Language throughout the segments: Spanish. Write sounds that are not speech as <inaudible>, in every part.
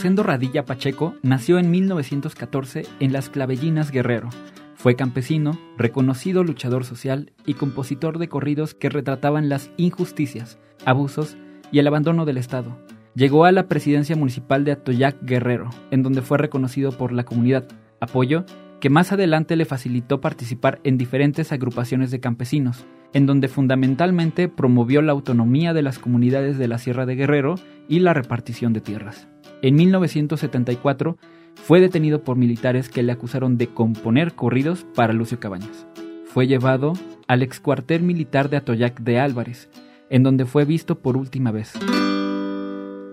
Rosendo Radilla Pacheco nació en 1914 en Las Clavellinas Guerrero. Fue campesino, reconocido luchador social y compositor de corridos que retrataban las injusticias, abusos y el abandono del Estado. Llegó a la presidencia municipal de Atoyac Guerrero, en donde fue reconocido por la comunidad, apoyo que más adelante le facilitó participar en diferentes agrupaciones de campesinos, en donde fundamentalmente promovió la autonomía de las comunidades de la Sierra de Guerrero y la repartición de tierras. En 1974 fue detenido por militares que le acusaron de componer corridos para Lucio Cabañas. Fue llevado al excuartel militar de Atoyac de Álvarez, en donde fue visto por última vez.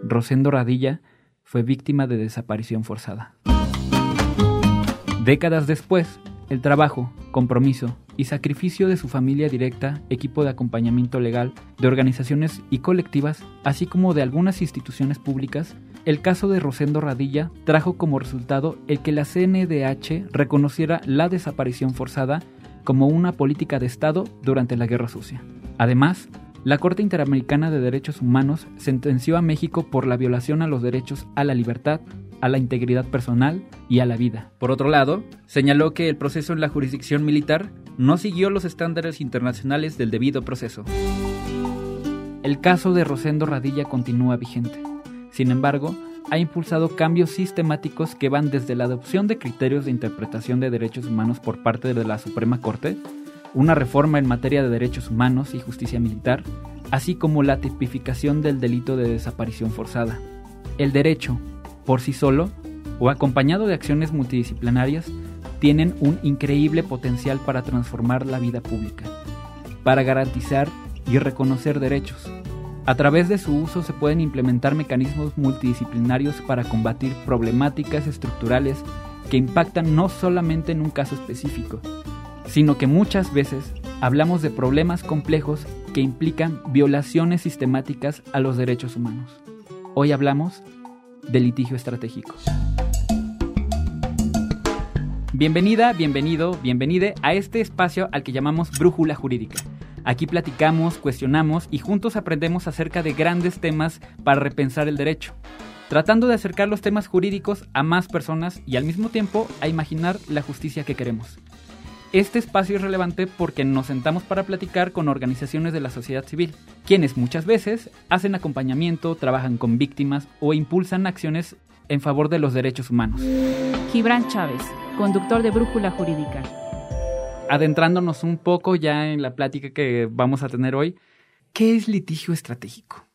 Rosendo Radilla fue víctima de desaparición forzada. Décadas después, el trabajo, compromiso y sacrificio de su familia directa, equipo de acompañamiento legal, de organizaciones y colectivas, así como de algunas instituciones públicas, el caso de Rosendo Radilla trajo como resultado el que la CNDH reconociera la desaparición forzada como una política de Estado durante la Guerra Sucia. Además, la Corte Interamericana de Derechos Humanos sentenció a México por la violación a los derechos a la libertad, a la integridad personal y a la vida. Por otro lado, señaló que el proceso en la jurisdicción militar no siguió los estándares internacionales del debido proceso. El caso de Rosendo Radilla continúa vigente. Sin embargo, ha impulsado cambios sistemáticos que van desde la adopción de criterios de interpretación de derechos humanos por parte de la Suprema Corte, una reforma en materia de derechos humanos y justicia militar, así como la tipificación del delito de desaparición forzada. El derecho, por sí solo, o acompañado de acciones multidisciplinarias, tienen un increíble potencial para transformar la vida pública, para garantizar y reconocer derechos, a través de su uso se pueden implementar mecanismos multidisciplinarios para combatir problemáticas estructurales que impactan no solamente en un caso específico, sino que muchas veces hablamos de problemas complejos que implican violaciones sistemáticas a los derechos humanos. Hoy hablamos de litigio estratégico. Bienvenida, bienvenido, bienvenide a este espacio al que llamamos Brújula Jurídica Aquí platicamos, cuestionamos y juntos aprendemos acerca de grandes temas para repensar el derecho, tratando de acercar los temas jurídicos a más personas y al mismo tiempo a imaginar la justicia que queremos. Este espacio es relevante porque nos sentamos para platicar con organizaciones de la sociedad civil, quienes muchas veces hacen acompañamiento, trabajan con víctimas o impulsan acciones en favor de los derechos humanos. Gibran Chávez, conductor de Brújula Jurídica adentrándonos un poco ya en la plática que vamos a tener hoy, ¿qué es litigio estratégico?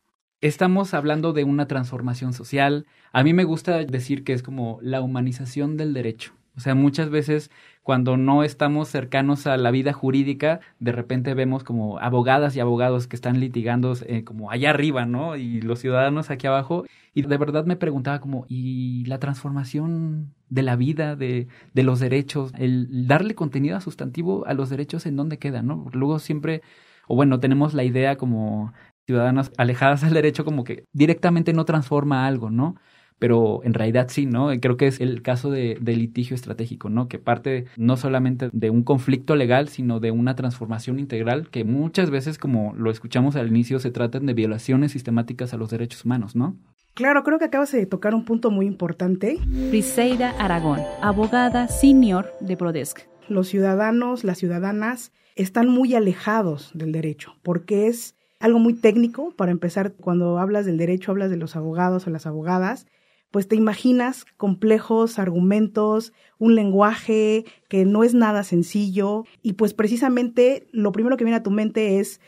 Estamos hablando de una transformación social. A mí me gusta decir que es como la humanización del derecho. O sea, muchas veces cuando no estamos cercanos a la vida jurídica, de repente vemos como abogadas y abogados que están litigando eh, como allá arriba, ¿no? Y los ciudadanos aquí abajo. Y de verdad me preguntaba como, ¿y la transformación de la vida, de, de los derechos, el darle contenido a sustantivo a los derechos en dónde queda, ¿no? Luego siempre, o bueno, tenemos la idea como ciudadanas alejadas <laughs> del derecho como que directamente no transforma algo, ¿no? Pero en realidad sí, ¿no? Creo que es el caso de, litigio estratégico, ¿no? Que parte no solamente de un conflicto legal, sino de una transformación integral que muchas veces, como lo escuchamos al inicio, se tratan de violaciones sistemáticas a los derechos humanos, ¿no? Claro, creo que acabas de tocar un punto muy importante. Briseida Aragón, abogada senior de Prodesc. Los ciudadanos, las ciudadanas están muy alejados del derecho porque es algo muy técnico. Para empezar, cuando hablas del derecho, hablas de los abogados o las abogadas pues te imaginas complejos argumentos, un lenguaje que no es nada sencillo y pues precisamente lo primero que viene a tu mente es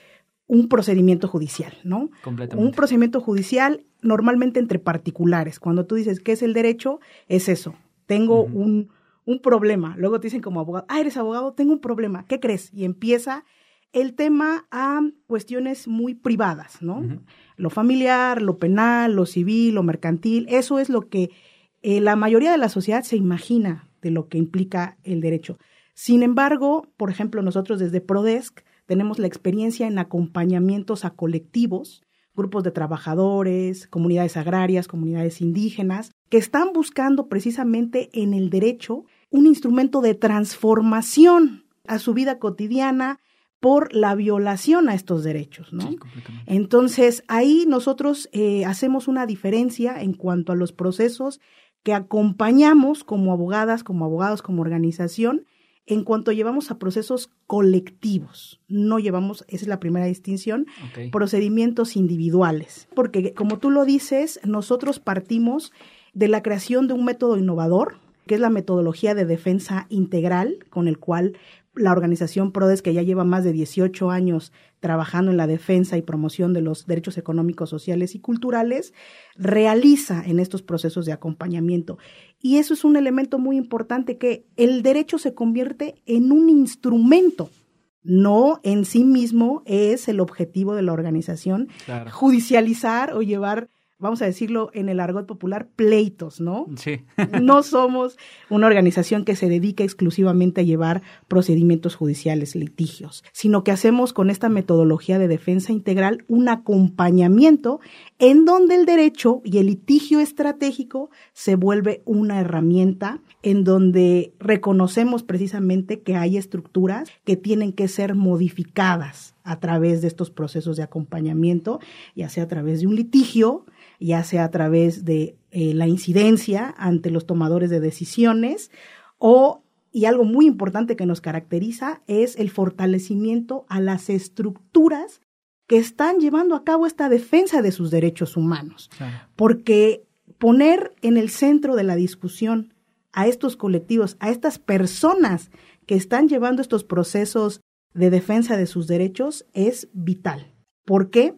un procedimiento judicial, ¿no? Completamente. Un procedimiento judicial normalmente entre particulares. Cuando tú dices qué es el derecho, es eso. Tengo un, un problema. Luego te dicen como abogado, ah, eres abogado, tengo un problema. ¿Qué crees? Y empieza el tema a cuestiones muy privadas, ¿no? Lo familiar, lo penal, lo civil, lo mercantil, eso es lo que eh, la mayoría de la sociedad se imagina de lo que implica el derecho. Sin embargo, por ejemplo, nosotros desde Prodesc tenemos la experiencia en acompañamientos a colectivos, grupos de trabajadores, comunidades agrarias, comunidades indígenas, que están buscando precisamente en el derecho un instrumento de transformación a su vida cotidiana, por la violación a estos derechos, ¿no? Entonces, ahí nosotros eh, hacemos una diferencia en cuanto a los procesos que acompañamos como abogadas, como abogados, como organización, en cuanto llevamos a procesos colectivos. No llevamos, esa es la primera distinción, procedimientos individuales. Porque, como tú lo dices, nosotros partimos de la creación de un método innovador, que es la metodología de defensa integral, con el cual la organización PRODES, que ya lleva más de 18 años trabajando en la defensa y promoción de los derechos económicos, sociales y culturales, realiza en estos procesos de acompañamiento. Y eso es un elemento muy importante, que el derecho se convierte en un instrumento no en sí mismo es el objetivo de la organización judicializar o llevar vamos a decirlo en el argot popular, pleitos, ¿no? Sí. <laughs> no somos una organización que se dedica exclusivamente a llevar procedimientos judiciales, litigios, sino que hacemos con esta metodología de defensa integral un acompañamiento en donde el derecho y el litigio estratégico se vuelve una herramienta en donde reconocemos precisamente que hay estructuras que tienen que ser modificadas a través de estos procesos de acompañamiento, ya sea a través de un litigio, ya sea a través de eh, la incidencia ante los tomadores de decisiones o, y algo muy importante que nos caracteriza, es el fortalecimiento a las estructuras que están llevando a cabo esta defensa de sus derechos humanos. Porque poner en el centro de la discusión a estos colectivos, a estas personas que están llevando estos procesos de defensa de sus derechos es vital. ¿Por qué?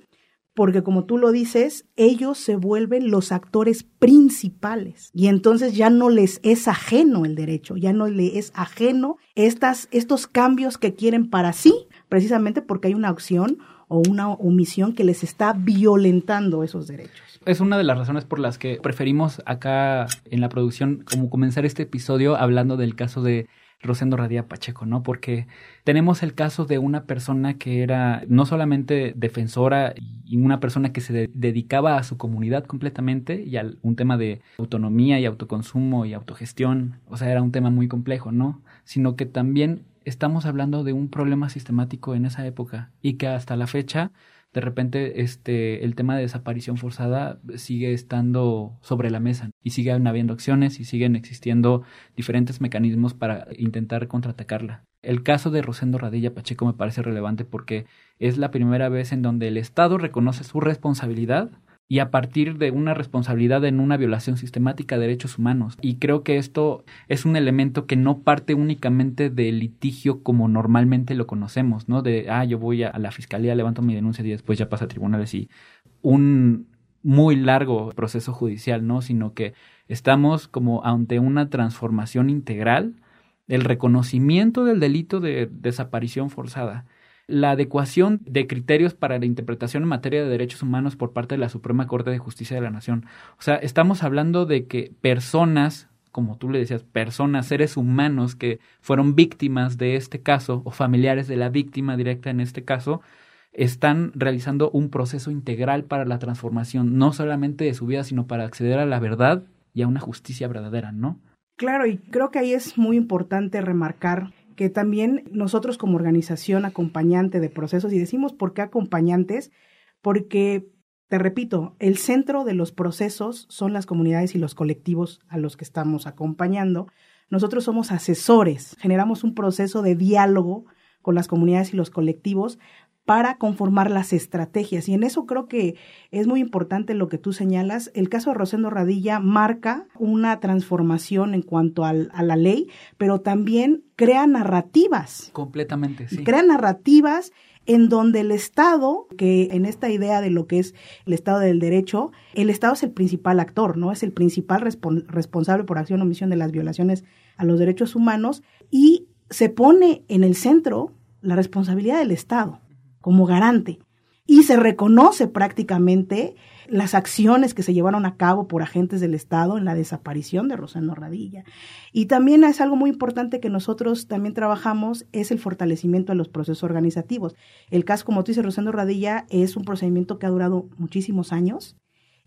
porque como tú lo dices, ellos se vuelven los actores principales y entonces ya no les es ajeno el derecho, ya no les es ajeno estas, estos cambios que quieren para sí, precisamente porque hay una opción o una omisión que les está violentando esos derechos. Es una de las razones por las que preferimos acá en la producción como comenzar este episodio hablando del caso de Rosendo Radía Pacheco, ¿no? Porque tenemos el caso de una persona que era no solamente defensora y una persona que se dedicaba a su comunidad completamente y a un tema de autonomía y autoconsumo y autogestión, o sea, era un tema muy complejo, ¿no? Sino que también estamos hablando de un problema sistemático en esa época y que hasta la fecha de repente este el tema de desaparición forzada sigue estando sobre la mesa y siguen habiendo acciones y siguen existiendo diferentes mecanismos para intentar contraatacarla. El caso de Rosendo Radilla Pacheco me parece relevante porque es la primera vez en donde el Estado reconoce su responsabilidad y a partir de una responsabilidad en una violación sistemática de derechos humanos. Y creo que esto es un elemento que no parte únicamente del litigio como normalmente lo conocemos, ¿no? De, ah, yo voy a la fiscalía, levanto mi denuncia y después ya pasa a tribunales y un muy largo proceso judicial, ¿no? Sino que estamos como ante una transformación integral, el reconocimiento del delito de desaparición forzada la adecuación de criterios para la interpretación en materia de derechos humanos por parte de la Suprema Corte de Justicia de la Nación. O sea, estamos hablando de que personas, como tú le decías, personas, seres humanos que fueron víctimas de este caso o familiares de la víctima directa en este caso, están realizando un proceso integral para la transformación, no solamente de su vida, sino para acceder a la verdad y a una justicia verdadera, ¿no? Claro, y creo que ahí es muy importante remarcar que también nosotros como organización acompañante de procesos, y decimos por qué acompañantes, porque, te repito, el centro de los procesos son las comunidades y los colectivos a los que estamos acompañando. Nosotros somos asesores, generamos un proceso de diálogo con las comunidades y los colectivos para conformar las estrategias. Y en eso creo que es muy importante lo que tú señalas. El caso de Rosendo Radilla marca una transformación en cuanto al, a la ley, pero también crea narrativas. Completamente, sí. Crea narrativas en donde el Estado, que en esta idea de lo que es el Estado del Derecho, el Estado es el principal actor, ¿no? Es el principal responsable por acción o omisión de las violaciones a los derechos humanos y se pone en el centro la responsabilidad del Estado como garante. Y se reconoce prácticamente las acciones que se llevaron a cabo por agentes del Estado en la desaparición de Rosendo Radilla. Y también es algo muy importante que nosotros también trabajamos, es el fortalecimiento de los procesos organizativos. El caso, como tú dices, Rosendo Radilla es un procedimiento que ha durado muchísimos años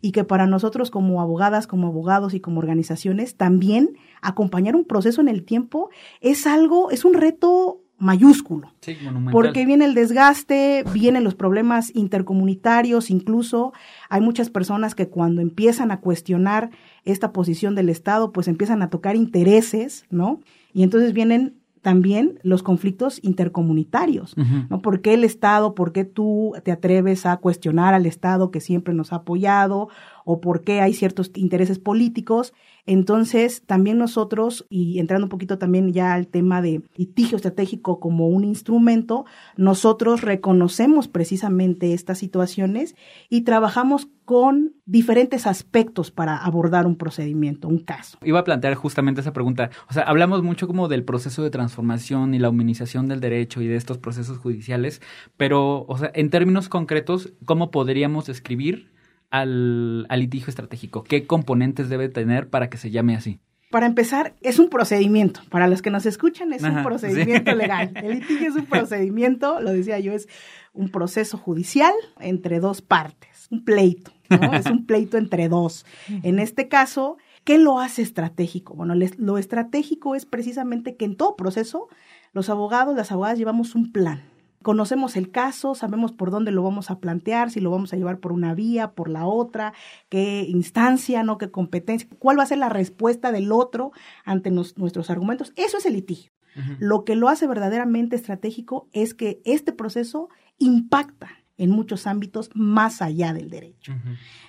y que para nosotros como abogadas, como abogados y como organizaciones, también acompañar un proceso en el tiempo es algo, es un reto mayúsculo. Sí. Porque viene el desgaste, vienen los problemas intercomunitarios, incluso hay muchas personas que cuando empiezan a cuestionar esta posición del Estado, pues empiezan a tocar intereses, ¿no? Y entonces vienen también los conflictos intercomunitarios, ¿no? ¿Por qué el Estado, por qué tú te atreves a cuestionar al Estado que siempre nos ha apoyado o por qué hay ciertos intereses políticos? Entonces, también nosotros, y entrando un poquito también ya al tema de litigio estratégico como un instrumento, nosotros reconocemos precisamente estas situaciones y trabajamos con diferentes aspectos para abordar un procedimiento, un caso. Iba a plantear justamente esa pregunta. O sea, hablamos mucho como del proceso de transformación y la humanización del derecho y de estos procesos judiciales, pero, o sea, en términos concretos, ¿cómo podríamos escribir al, litigio estratégico? ¿Qué componentes debe tener para que se llame así? Para empezar, es un procedimiento. Para los que nos escuchan, es un procedimiento legal. El litigio es un <laughs> procedimiento, lo decía yo, es un proceso judicial entre dos partes, un pleito, ¿no? <laughs> es un pleito entre dos. En este caso, ¿qué lo hace estratégico? Bueno, lo estratégico es precisamente que en todo proceso, los abogados, las abogadas llevamos un plan Conocemos el caso, sabemos por dónde lo vamos a plantear, si lo vamos a llevar por una vía, por la otra, qué instancia, no qué competencia, cuál va a ser la respuesta del otro ante nuestros argumentos. Eso es el litigio. Lo que lo hace verdaderamente estratégico es que este proceso impacta en muchos ámbitos más allá del derecho.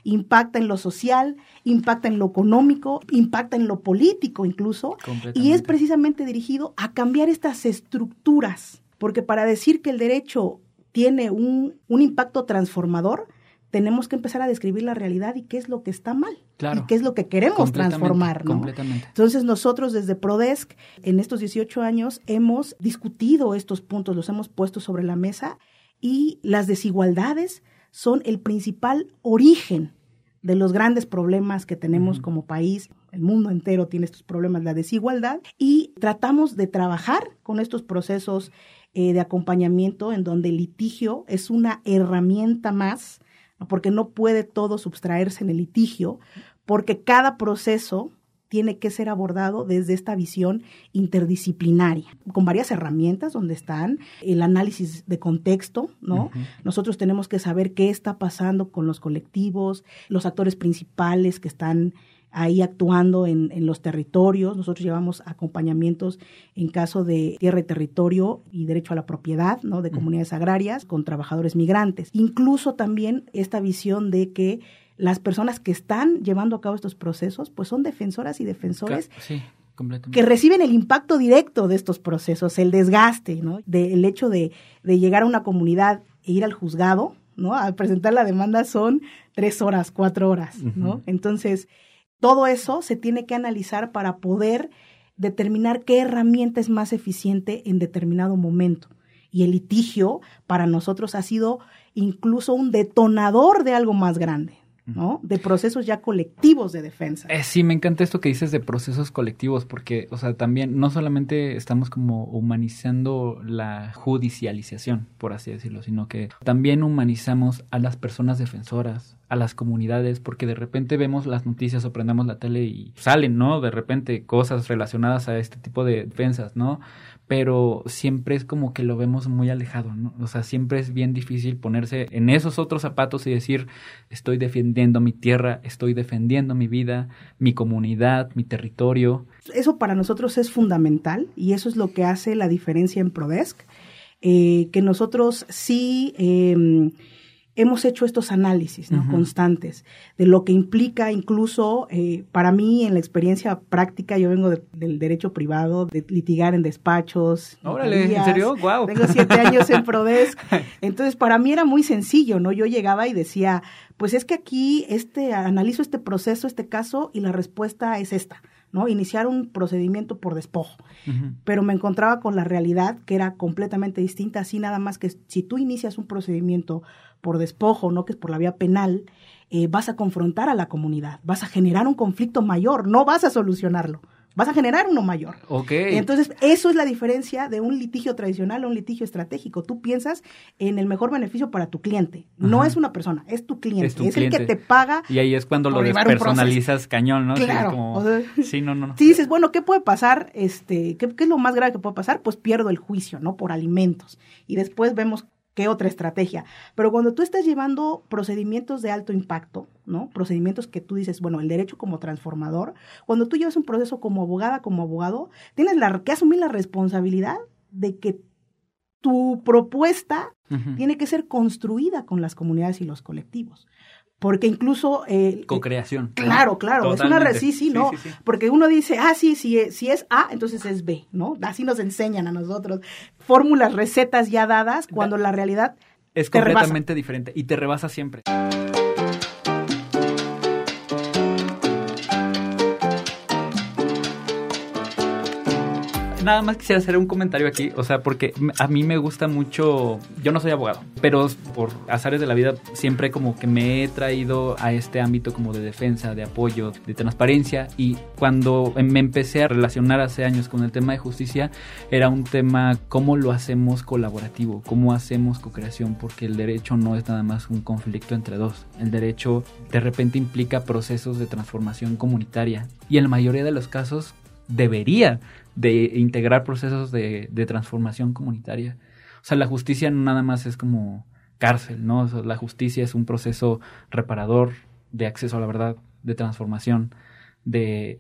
Impacta en lo social, impacta en lo económico, impacta en lo político incluso, y es precisamente dirigido a cambiar estas estructuras porque para decir que el derecho tiene un, impacto transformador, tenemos que empezar a describir la realidad y qué es lo que está mal y qué es lo que queremos transformar. ¿no? Entonces nosotros desde Prodesc en estos 18 años hemos discutido estos puntos, los hemos puesto sobre la mesa y las desigualdades son el principal origen de los grandes problemas que tenemos como país. El mundo entero tiene estos problemas, la desigualdad, y tratamos de trabajar con estos procesos eh, de acompañamiento en donde el litigio es una herramienta más, porque no puede todo subtraerse en el litigio, porque cada proceso tiene que ser abordado desde esta visión interdisciplinaria, con varias herramientas donde están el análisis de contexto, ¿no? Nosotros tenemos que saber qué está pasando con los colectivos, los actores principales que están ahí actuando en, en, los territorios. Nosotros llevamos acompañamientos en caso de tierra y territorio y derecho a la propiedad, ¿no? De comunidades agrarias con trabajadores migrantes. Incluso también esta visión de que las personas que están llevando a cabo estos procesos, pues son defensoras y defensores. que reciben el impacto directo de estos procesos, el desgaste, ¿no? Del hecho de, de llegar a una comunidad e ir al juzgado, ¿no? A presentar la demanda son tres horas, cuatro horas, ¿no? Entonces, todo eso se tiene que analizar para poder determinar qué herramienta es más eficiente en determinado momento. Y el litigio para nosotros ha sido incluso un detonador de algo más grande. ¿No? De procesos ya colectivos de defensa. Eh, sí, me encanta esto que dices de procesos colectivos, porque, o sea, también no solamente estamos como humanizando la judicialización, por así decirlo, sino que también humanizamos a las personas defensoras, a las comunidades, porque de repente vemos las noticias o prendamos la tele y salen, ¿no? De repente cosas relacionadas a este tipo de defensas, ¿no? Pero siempre es como que lo vemos muy alejado, ¿no? O sea, siempre es bien difícil ponerse en esos otros zapatos y decir, estoy defendiendo mi tierra, estoy defendiendo mi vida, mi comunidad, mi territorio. Eso para nosotros es fundamental y eso es lo que hace la diferencia en Prodesc, eh, que nosotros sí... Eh, hemos hecho estos análisis ¿no? constantes de lo que implica incluso eh, para mí en la experiencia práctica, yo vengo del derecho privado, de litigar en despachos. Órale, ¿en serio? Wow. Tengo siete años en Prodesc. <laughs> Entonces, para mí era muy sencillo, ¿no? Yo llegaba y decía, pues es que aquí este, analizo este proceso, este caso, y la respuesta es esta. ¿No? Iniciar un procedimiento por despojo. Pero me encontraba con la realidad que era completamente distinta, así nada más que si tú inicias un procedimiento por despojo, no que es por la vía penal, eh, vas a confrontar a la comunidad, vas a generar un conflicto mayor, no vas a solucionarlo. Vas a generar uno mayor. Ok. Entonces, eso es la diferencia de un litigio tradicional a un litigio estratégico. Tú piensas en el mejor beneficio para tu cliente. No es una persona, es tu cliente. Es Es, tu el que te paga. Y ahí es cuando lo despersonalizas cañón, ¿no? Sí, Claro, como- o sea, <laughs> sí, no, no, no. Si dices, bueno, ¿qué puede pasar? Este, ¿qué, qué es lo más grave que puede pasar? Pues pierdo el juicio, ¿no? Por alimentos. Y después vemos qué otra estrategia. Pero cuando tú estás llevando procedimientos de alto impacto, ¿no? Procedimientos que tú dices, bueno, el derecho como transformador, cuando tú llevas un proceso como abogada, como abogado, tienes la, que asumir la responsabilidad de que tu propuesta tiene que ser construida con las comunidades y los colectivos. Porque incluso... eh, Co-creación. Claro, claro, es una sí, sí, no, sí, sí. porque uno dice, ah, sí, sí, es- si es A, entonces es B, ¿no? Así nos enseñan a nosotros fórmulas, recetas ya dadas, cuando la realidad Es te rebasa. completamente diferente y te rebasa siempre. Nada más quisiera hacer un comentario aquí, o sea, porque a mí me gusta mucho, yo no soy abogado, pero por azares de la vida siempre como que me he traído a este ámbito como de defensa, de apoyo, de transparencia y cuando me empecé a relacionar hace años con el tema de justicia, era un tema cómo lo hacemos colaborativo, cómo hacemos co-creación, porque el derecho no es nada más un conflicto entre dos. El derecho de repente implica procesos de transformación comunitaria y en la mayoría de los casos debería de integrar procesos de, de transformación comunitaria. O sea, la justicia no nada más es como cárcel, ¿no? O sea, la justicia es un proceso reparador de acceso a la verdad, de transformación, de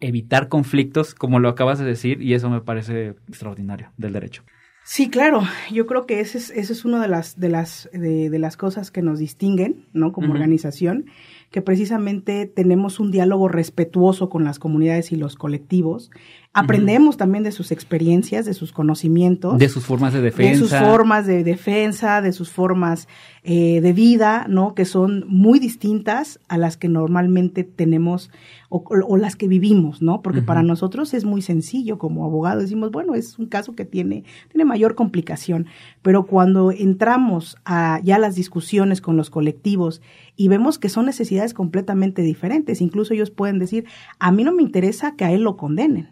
evitar conflictos, como lo acabas de decir, y eso me parece extraordinario del derecho. Sí, claro. Yo creo que ese es, ese es una de las, de las, de, de las cosas que nos distinguen, ¿no? Como organización, que precisamente tenemos un diálogo respetuoso con las comunidades y los colectivos. Aprendemos también de sus experiencias, de sus conocimientos. De sus formas de defensa. de sus formas de defensa, de sus formas eh, de vida, ¿no? Que son muy distintas a las que normalmente tenemos o, o las que vivimos, ¿no? Porque para nosotros es muy sencillo como abogado. Decimos, bueno, es un caso que tiene, tiene mayor complicación. Pero cuando entramos a ya las discusiones con los colectivos y vemos que son necesidades completamente diferentes, incluso ellos pueden decir, a mí no me interesa que a él lo condenen.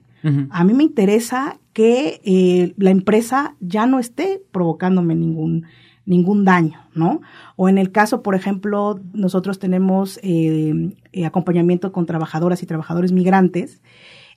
A mí me interesa que eh, la empresa ya no esté provocándome ningún, ningún daño, ¿no? O en el caso, por ejemplo, nosotros tenemos eh, eh, acompañamiento con trabajadoras y trabajadores migrantes,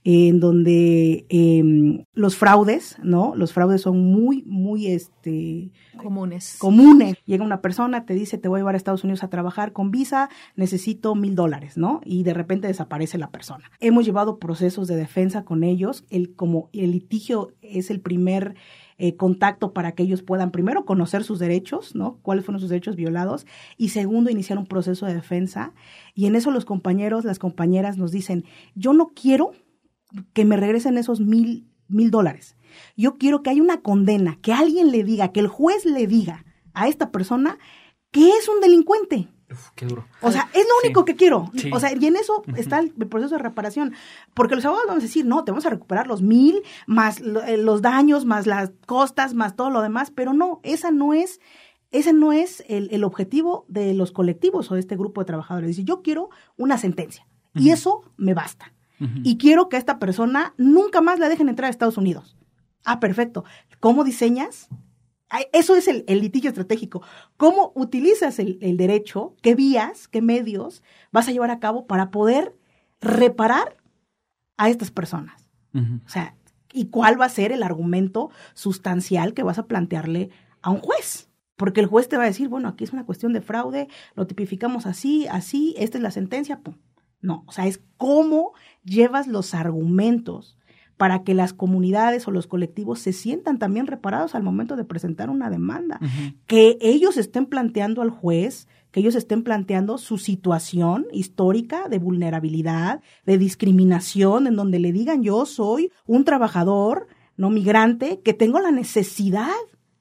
en donde eh, los fraudes, ¿no? Los fraudes son muy, muy, este, comunes. comunes. Llega una persona, te dice, te voy a llevar a Estados Unidos a trabajar con visa, necesito mil dólares, ¿no? Y de repente desaparece la persona. Hemos llevado procesos de defensa con ellos. El, como el litigio es el primer eh, contacto para que ellos puedan, primero, conocer sus derechos, ¿no? Cuáles fueron sus derechos violados. Y segundo, iniciar un proceso de defensa. Y en eso los compañeros, las compañeras nos dicen, yo no quiero que me regresen esos mil, mil dólares. Yo quiero que haya una condena, que alguien le diga, que el juez le diga a esta persona que es un delincuente. Uf, qué duro. O sea, es lo Sí. único que quiero. Sí. O sea, y en eso está el, proceso de reparación. Porque los abogados vamos a decir, no, te vamos a recuperar los mil, más eh, los daños, más las costas, más todo lo demás. Pero no, esa no es, ese no es el, el objetivo de los colectivos o de este grupo de trabajadores. Dice, yo quiero una sentencia. Y eso me basta. Y quiero que a esta persona nunca más la dejen entrar a Estados Unidos. Ah, perfecto. ¿Cómo diseñas? Eso es el, el litigio estratégico. ¿Cómo utilizas el, el derecho? ¿Qué vías, qué medios vas a llevar a cabo para poder reparar a estas personas? O sea, ¿y cuál va a ser el argumento sustancial que vas a plantearle a un juez? Porque el juez te va a decir, bueno, aquí es una cuestión de fraude, lo tipificamos así, así, esta es la sentencia, pum. No, o sea, es cómo llevas los argumentos para que las comunidades o los colectivos se sientan también reparados al momento de presentar una demanda. Que ellos estén planteando al juez, que ellos estén planteando su situación histórica de vulnerabilidad, de discriminación, en donde le digan yo soy un trabajador no migrante que tengo la necesidad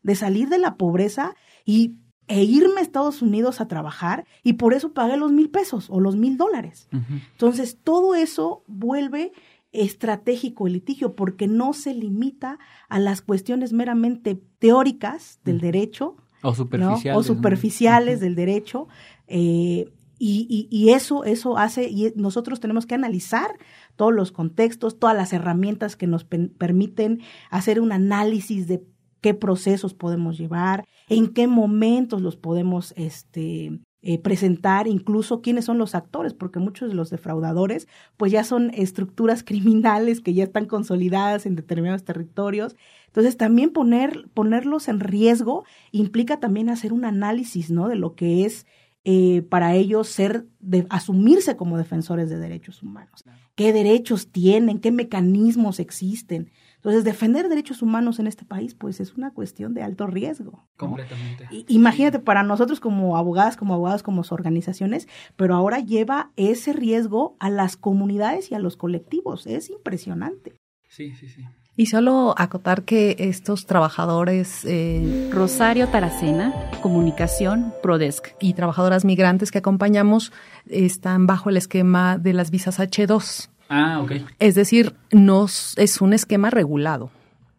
de salir de la pobreza y e irme a Estados Unidos a trabajar y por eso pagué los mil pesos o los mil dólares. Entonces, todo eso vuelve estratégico el litigio porque no se limita a las cuestiones meramente teóricas del derecho O ¿no? superficiales. o superficiales del derecho. eh, y, y- y eso, eso hace, y nosotros tenemos que analizar todos los contextos, todas las herramientas que nos permiten hacer un análisis de qué procesos podemos llevar, en qué momentos los podemos este, eh, presentar, incluso quiénes son los actores, porque muchos de los defraudadores pues ya son estructuras <laughs> criminales que ya están consolidadas en determinados territorios. Entonces también poner, ponerlos en riesgo implica también hacer un análisis ¿no? de lo que es eh, para ellos ser, de, asumirse como defensores de derechos humanos. ¿Qué derechos tienen? ¿Qué mecanismos existen? Entonces, defender derechos humanos en este país, pues es una cuestión de alto riesgo. Completamente. imagínate, para nosotros como abogadas, como abogados, como organizaciones, pero ahora lleva ese riesgo a las comunidades y a los colectivos. Es impresionante. Sí, sí, sí. Y solo acotar que estos trabajadores... Eh, Rosario Taracena, Comunicación, Prodesk. Y trabajadoras migrantes que acompañamos están bajo el esquema de las visas H2 Ah, ok. Es decir, no es un esquema regulado.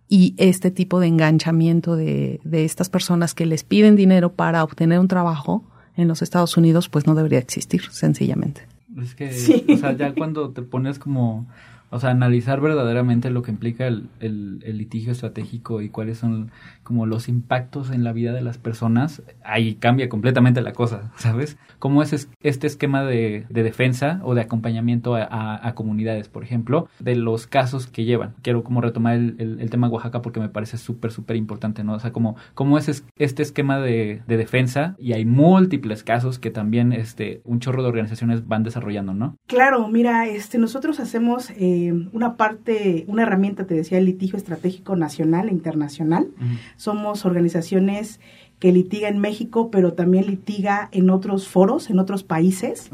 Y este tipo de enganchamiento de, de estas personas que les piden dinero para obtener un trabajo en los Estados Unidos, pues no debería existir, sencillamente. Es que, o sea, ya cuando te pones como o sea, analizar verdaderamente lo que implica el, el, litigio estratégico y cuáles son como los impactos en la vida de las personas, ahí cambia completamente la cosa, ¿sabes? ¿Cómo es este esquema de, de defensa o de acompañamiento a, comunidades, por ejemplo, de los casos que llevan? Quiero como retomar el, el, tema Oaxaca porque me parece súper, súper importante, ¿no? O sea, como, cómo es este esquema de, de defensa y hay múltiples casos que también este, un chorro de organizaciones van desarrollando, ¿no? Claro, mira, este, nosotros hacemos... Eh, una parte, una herramienta, te decía, el litigio estratégico nacional e internacional. Somos organizaciones que litiga en México, pero también litiga en otros foros, en otros países.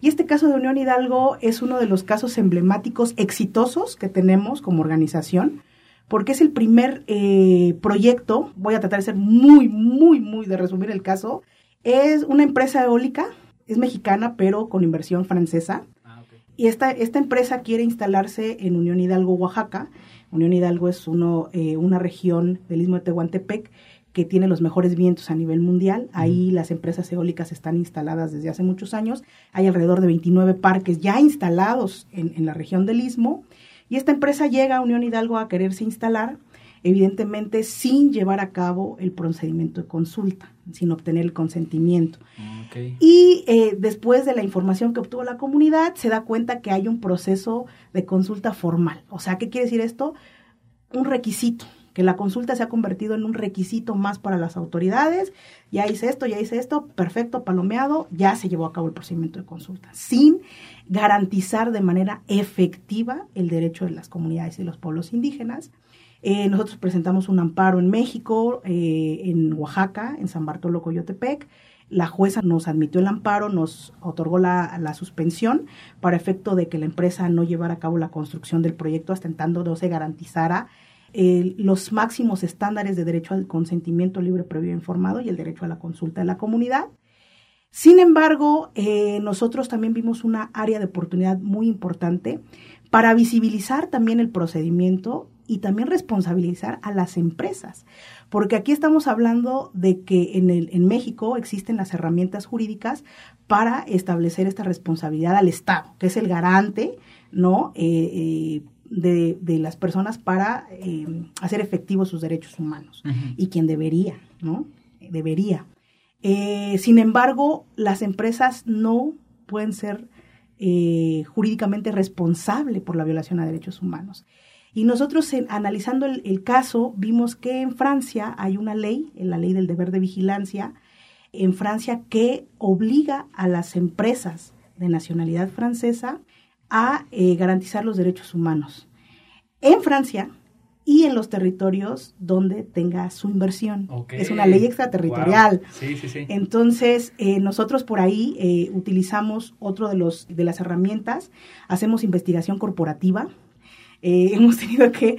Y este caso de Unión Hidalgo es uno de los casos emblemáticos exitosos que tenemos como organización, porque es el primer eh, proyecto, voy a tratar de ser muy, muy, muy de resumir el caso, es una empresa eólica, es mexicana, pero con inversión francesa, y esta, esta empresa quiere instalarse en Unión Hidalgo, Oaxaca. Unión Hidalgo es uno, eh, una región del istmo de Tehuantepec que tiene los mejores vientos a nivel mundial. Ahí las empresas eólicas están instaladas desde hace muchos años. Hay alrededor de 29 parques ya instalados en, en la región del istmo. Y esta empresa llega a Unión Hidalgo a quererse instalar evidentemente sin llevar a cabo el procedimiento de consulta, sin obtener el consentimiento. Y eh, después de la información que obtuvo la comunidad, se da cuenta que hay un proceso de consulta formal. O sea, ¿qué quiere decir esto? Un requisito, que la consulta se ha convertido en un requisito más para las autoridades. Ya hice esto, ya hice esto, perfecto, palomeado, ya se llevó a cabo el procedimiento de consulta, sin garantizar de manera efectiva el derecho de las comunidades y los pueblos indígenas eh, nosotros presentamos un amparo en México, eh, en Oaxaca, en San Bartolo Coyotepec. La jueza nos admitió el amparo, nos otorgó la, suspensión para efecto de que la empresa no llevara a cabo la construcción del proyecto hasta en tanto no se garantizara eh, los máximos estándares de derecho al consentimiento libre, previo e informado y el derecho a la consulta de la comunidad. Sin embargo, nosotros también vimos una área de oportunidad muy importante para visibilizar también el procedimiento y también responsabilizar a las empresas, porque aquí estamos hablando de que en, el, en México existen las herramientas jurídicas para establecer esta responsabilidad al Estado, que es el garante, ¿no? Eh, eh, de, de, las personas para eh, hacer efectivos sus derechos humanos y quien debería, ¿no? Debería. sin embargo, las empresas no pueden ser jurídicamente responsables por la violación a derechos humanos. Y nosotros analizando el, caso vimos que en Francia hay una ley, la ley del deber de vigilancia, en Francia que obliga a las empresas de nacionalidad francesa a eh, garantizar los derechos humanos en Francia y en los territorios donde tenga su inversión. Es una ley extraterritorial. Entonces, eh, nosotros por ahí eh, utilizamos otro de, los, de las herramientas, hacemos investigación corporativa, eh, <laughs> hemos tenido que,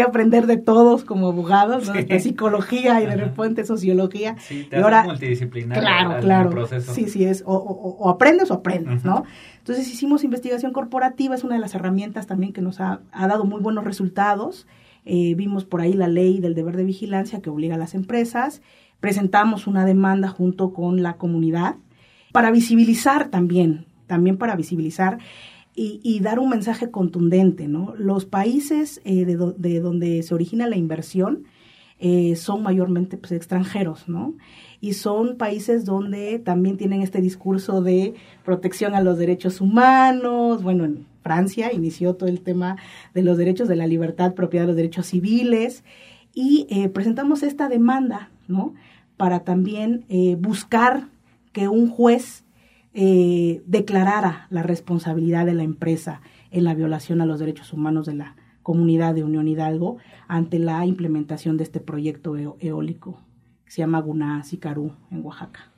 aprender de todos como abogados, de psicología y de repente sociología. Sí, te y ahora, multidisciplinar claro, claro. Sí, sí, es o, aprendes o aprendes, ¿no? Entonces hicimos investigación corporativa, es una de las herramientas también que nos ha, dado muy buenos resultados. Eh, vimos por ahí la ley del deber de vigilancia que obliga a las empresas. Presentamos una demanda junto con la comunidad para visibilizar también, también para visibilizar y, dar un mensaje contundente, ¿no? Los países eh, de, donde se origina la inversión eh, son mayormente pues, extranjeros, ¿no? Y son países donde también tienen este discurso de protección a los derechos humanos. Bueno, en Francia inició todo el tema de los derechos de la libertad, propiedad de los derechos civiles. Y eh, presentamos esta demanda, ¿no? Para también buscar que un juez eh, declarara la responsabilidad de la empresa en la violación a los derechos humanos de la comunidad de Unión Hidalgo ante la implementación de este proyecto eólico que se llama Guná Sicarú en Oaxaca.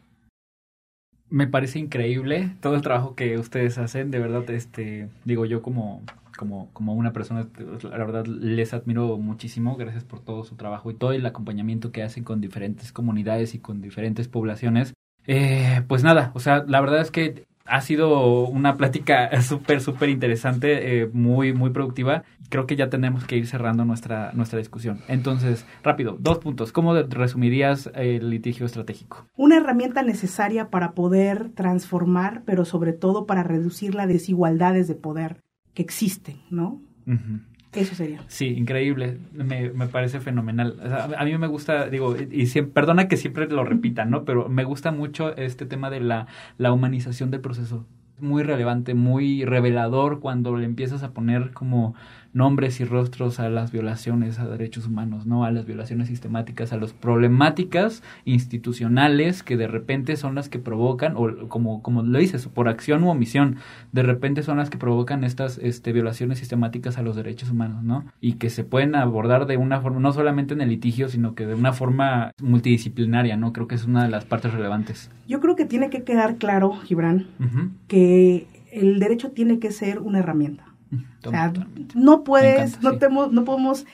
Me parece increíble todo el trabajo que ustedes hacen, de verdad, este, digo yo como, como, como una persona, la verdad les admiro muchísimo, gracias por todo su trabajo y todo el acompañamiento que hacen con diferentes comunidades y con diferentes poblaciones. Eh, pues nada, o sea, la verdad es que ha sido una plática <laughs> súper, súper interesante, eh, muy, muy productiva. Creo que ya tenemos que ir cerrando nuestra, nuestra discusión. Entonces, rápido, dos puntos. ¿Cómo resumirías el litigio estratégico? Una herramienta necesaria para poder transformar, pero sobre todo para reducir las desigualdades de poder que existen, ¿no? Eso sería. Sí, increíble. Me, me parece fenomenal. a mí me gusta, digo, y, perdona que siempre lo repita, ¿no? Pero me gusta mucho este tema de la, la humanización del proceso. Muy relevante, muy revelador cuando le empiezas a poner como nombres y rostros a las violaciones a derechos humanos, ¿no? A las violaciones sistemáticas, a las problemáticas institucionales que de repente son las que provocan, o como, como lo dices, por acción u omisión, de repente son las que provocan estas este, violaciones sistemáticas a los derechos humanos, ¿no? Y que se pueden abordar de una forma, no solamente en el litigio, sino que de una forma multidisciplinaria, ¿no? Creo que es una de las partes relevantes. Yo creo que tiene que quedar claro, Gibran, que el derecho tiene que ser una herramienta. O sea, no puedes, no, no podemos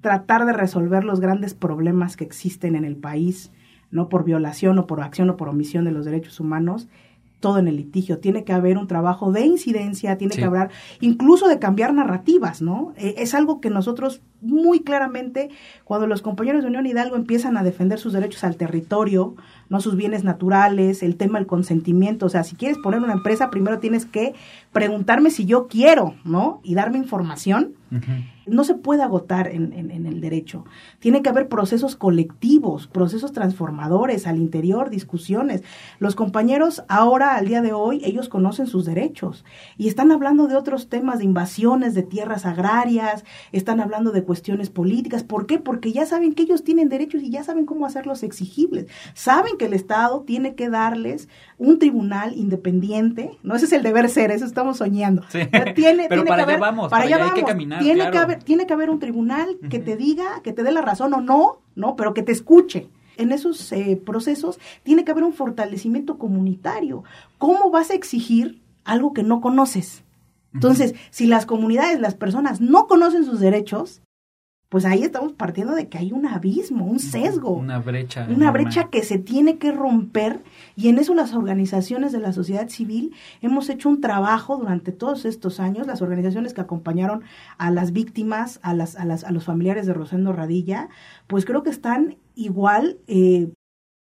tratar de resolver los grandes problemas que existen en el país, no por violación o por acción o por omisión de los derechos humanos, todo en el litigio. Tiene que haber un trabajo de incidencia, tiene que haber incluso de cambiar narrativas, ¿no? E, es algo que nosotros muy claramente, cuando los compañeros de Unión Hidalgo empiezan a defender sus derechos al territorio, no sus bienes naturales, el tema del consentimiento, o sea, si quieres poner una empresa, primero tienes que preguntarme si yo quiero, ¿no? Y darme información no se puede agotar en, en, el derecho. Tiene que haber procesos colectivos, procesos transformadores al interior, discusiones. Los compañeros ahora, al día de hoy, ellos conocen sus derechos y están hablando de otros temas, de invasiones de tierras agrarias, están hablando de cuestiones políticas. ¿Por qué? Porque ya saben que ellos tienen derechos y ya saben cómo hacerlos exigibles. Saben que el Estado tiene que darles un tribunal independiente, no ese es el deber ser, eso estamos soñando. <laughs> Pero, tiene, para que allá vamos, para, allá, hay que caminar. Tiene que haber tiene que haber un tribunal que te diga, que te dé la razón o no, ¿no? Pero que te escuche. En esos eh, procesos tiene que haber un fortalecimiento comunitario. ¿Cómo vas a exigir algo que no conoces? Entonces, si las comunidades, las personas no conocen sus derechos, pues ahí estamos partiendo de que hay un abismo, un sesgo. Una brecha. Una brecha que se tiene que romper y en eso las organizaciones de la sociedad civil hemos hecho un trabajo durante todos estos años, las organizaciones que acompañaron a las víctimas, a, las, a, las, a los familiares de Rosendo Radilla, pues creo que están igual, eh,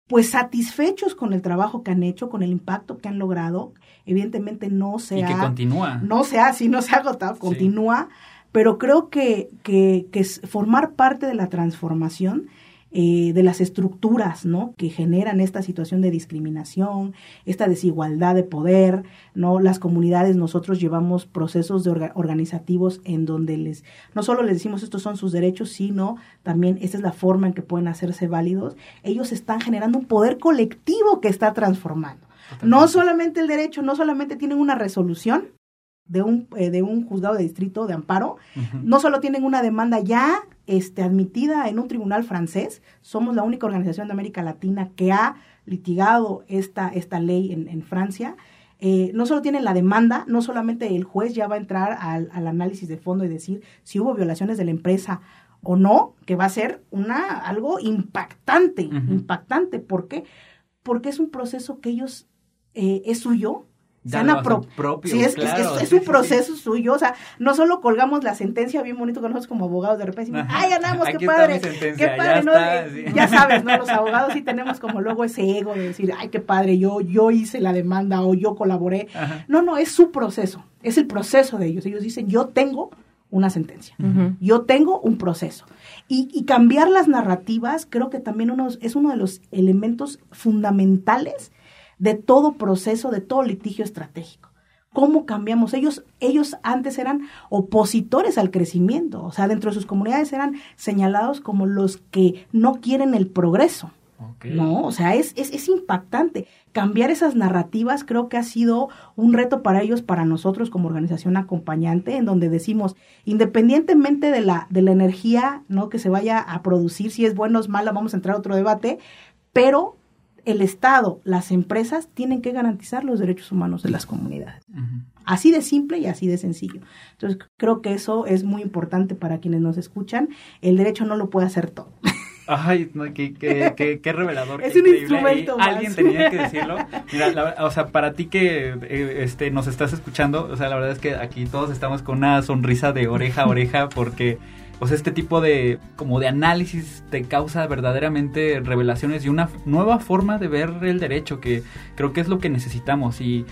pues satisfechos con el trabajo que han hecho, con el impacto que han logrado. Evidentemente no se y que continúa. No se ha, si no se ha agotado, continúa pero creo que, que, que formar parte de la transformación eh, de las estructuras ¿no? que generan esta situación de discriminación, esta desigualdad de poder, ¿no? Las comunidades, nosotros llevamos procesos de organizativos en donde les, no solo les decimos estos son sus derechos, sino también esta es la forma en que pueden hacerse válidos. Ellos están generando un poder colectivo que está transformando. No solamente el derecho, no solamente tienen una resolución, de un, eh, de un juzgado de distrito de amparo, no solo tienen una demanda ya este, admitida en un tribunal francés, somos la única organización de América Latina que ha litigado esta, esta ley en, en Francia. Eh, no solo tienen la demanda, no solamente el juez ya va a entrar al, al, análisis de fondo y decir si hubo violaciones de la empresa o no, que va a ser una, algo impactante, impactante. ¿Por qué? Porque es un proceso que ellos, eh, es suyo, se han apropiado. Sí, es, es, un proceso suyo. O sea, no solo colgamos la sentencia bien bonito con nosotros como abogados de repente decimos, ¡ay, ganamos! ¡Qué padre! ¡Qué padre! Ya, ya, sabes, ¿no? Los <laughs> abogados sí tenemos como luego ese ego de decir, ¡ay, qué padre! Yo, yo hice la demanda o yo colaboré. No, no, es su proceso. Es el proceso de ellos. Ellos dicen, yo tengo una sentencia. Yo tengo un proceso. Y, cambiar las narrativas creo que también uno, es uno de los elementos fundamentales de todo proceso, de todo litigio estratégico. ¿Cómo cambiamos? Ellos, ellos antes eran opositores al crecimiento, o sea, dentro de sus comunidades eran señalados como los que no quieren el progreso. No, o sea, es, es, es, impactante. Cambiar esas narrativas creo que ha sido un reto para ellos, para nosotros como organización acompañante, en donde decimos, independientemente de la, de la energía ¿no? que se vaya a producir, si es buena o es mala, vamos a entrar a otro debate, pero el Estado, las empresas tienen que garantizar los derechos humanos de las comunidades. Así de simple y así de sencillo. Entonces, creo que eso es muy importante para quienes nos escuchan. El derecho no lo puede hacer todo. <laughs> Ay, qué, qué, qué, revelador. es un instrumento. Alguien tenía que <laughs> decirlo. Mira, o sea, para ti que eh, este, nos estás escuchando, o sea, la verdad es que aquí todos estamos con una sonrisa de oreja a oreja porque o sea, este tipo de como de análisis te causa verdaderamente revelaciones y una nueva forma de ver el derecho que creo que es lo que necesitamos y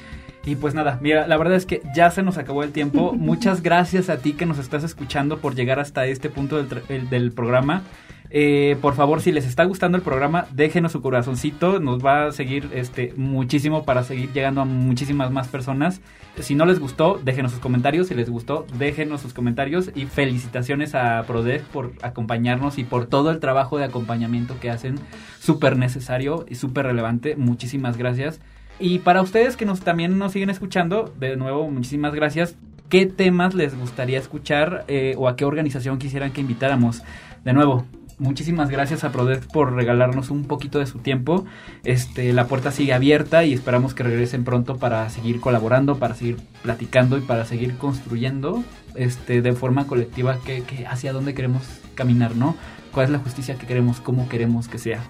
y pues nada, mira, la verdad es que ya se nos acabó el tiempo. <laughs> Muchas gracias a ti que nos estás escuchando por llegar hasta este punto del, del programa. Eh, por favor, si les está gustando el programa, déjenos su corazoncito. Nos va a seguir este, muchísimo para seguir llegando a muchísimas más personas. Si no les gustó, déjenos sus comentarios. Si les gustó, déjenos sus comentarios. Y felicitaciones a PRODEC por acompañarnos y por todo el trabajo de acompañamiento que hacen. Súper necesario y súper relevante. Muchísimas gracias. Y para ustedes que nos, también nos siguen escuchando, de nuevo, muchísimas gracias. ¿Qué temas les gustaría escuchar eh, o a qué organización quisieran que invitáramos? De nuevo, muchísimas gracias a Prodec por regalarnos un poquito de su tiempo. Este, la puerta sigue abierta y esperamos que regresen pronto para seguir colaborando, para seguir platicando y para seguir construyendo este, de forma colectiva que, hacia dónde queremos caminar, ¿no? ¿Cuál es la justicia que queremos? ¿Cómo queremos que sea?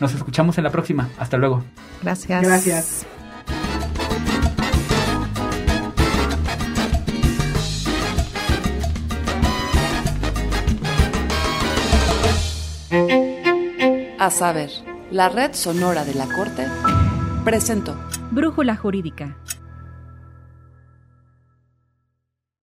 Nos escuchamos en la próxima. Hasta luego. Gracias. Gracias. A saber, la red sonora de la Corte presentó Brújula Jurídica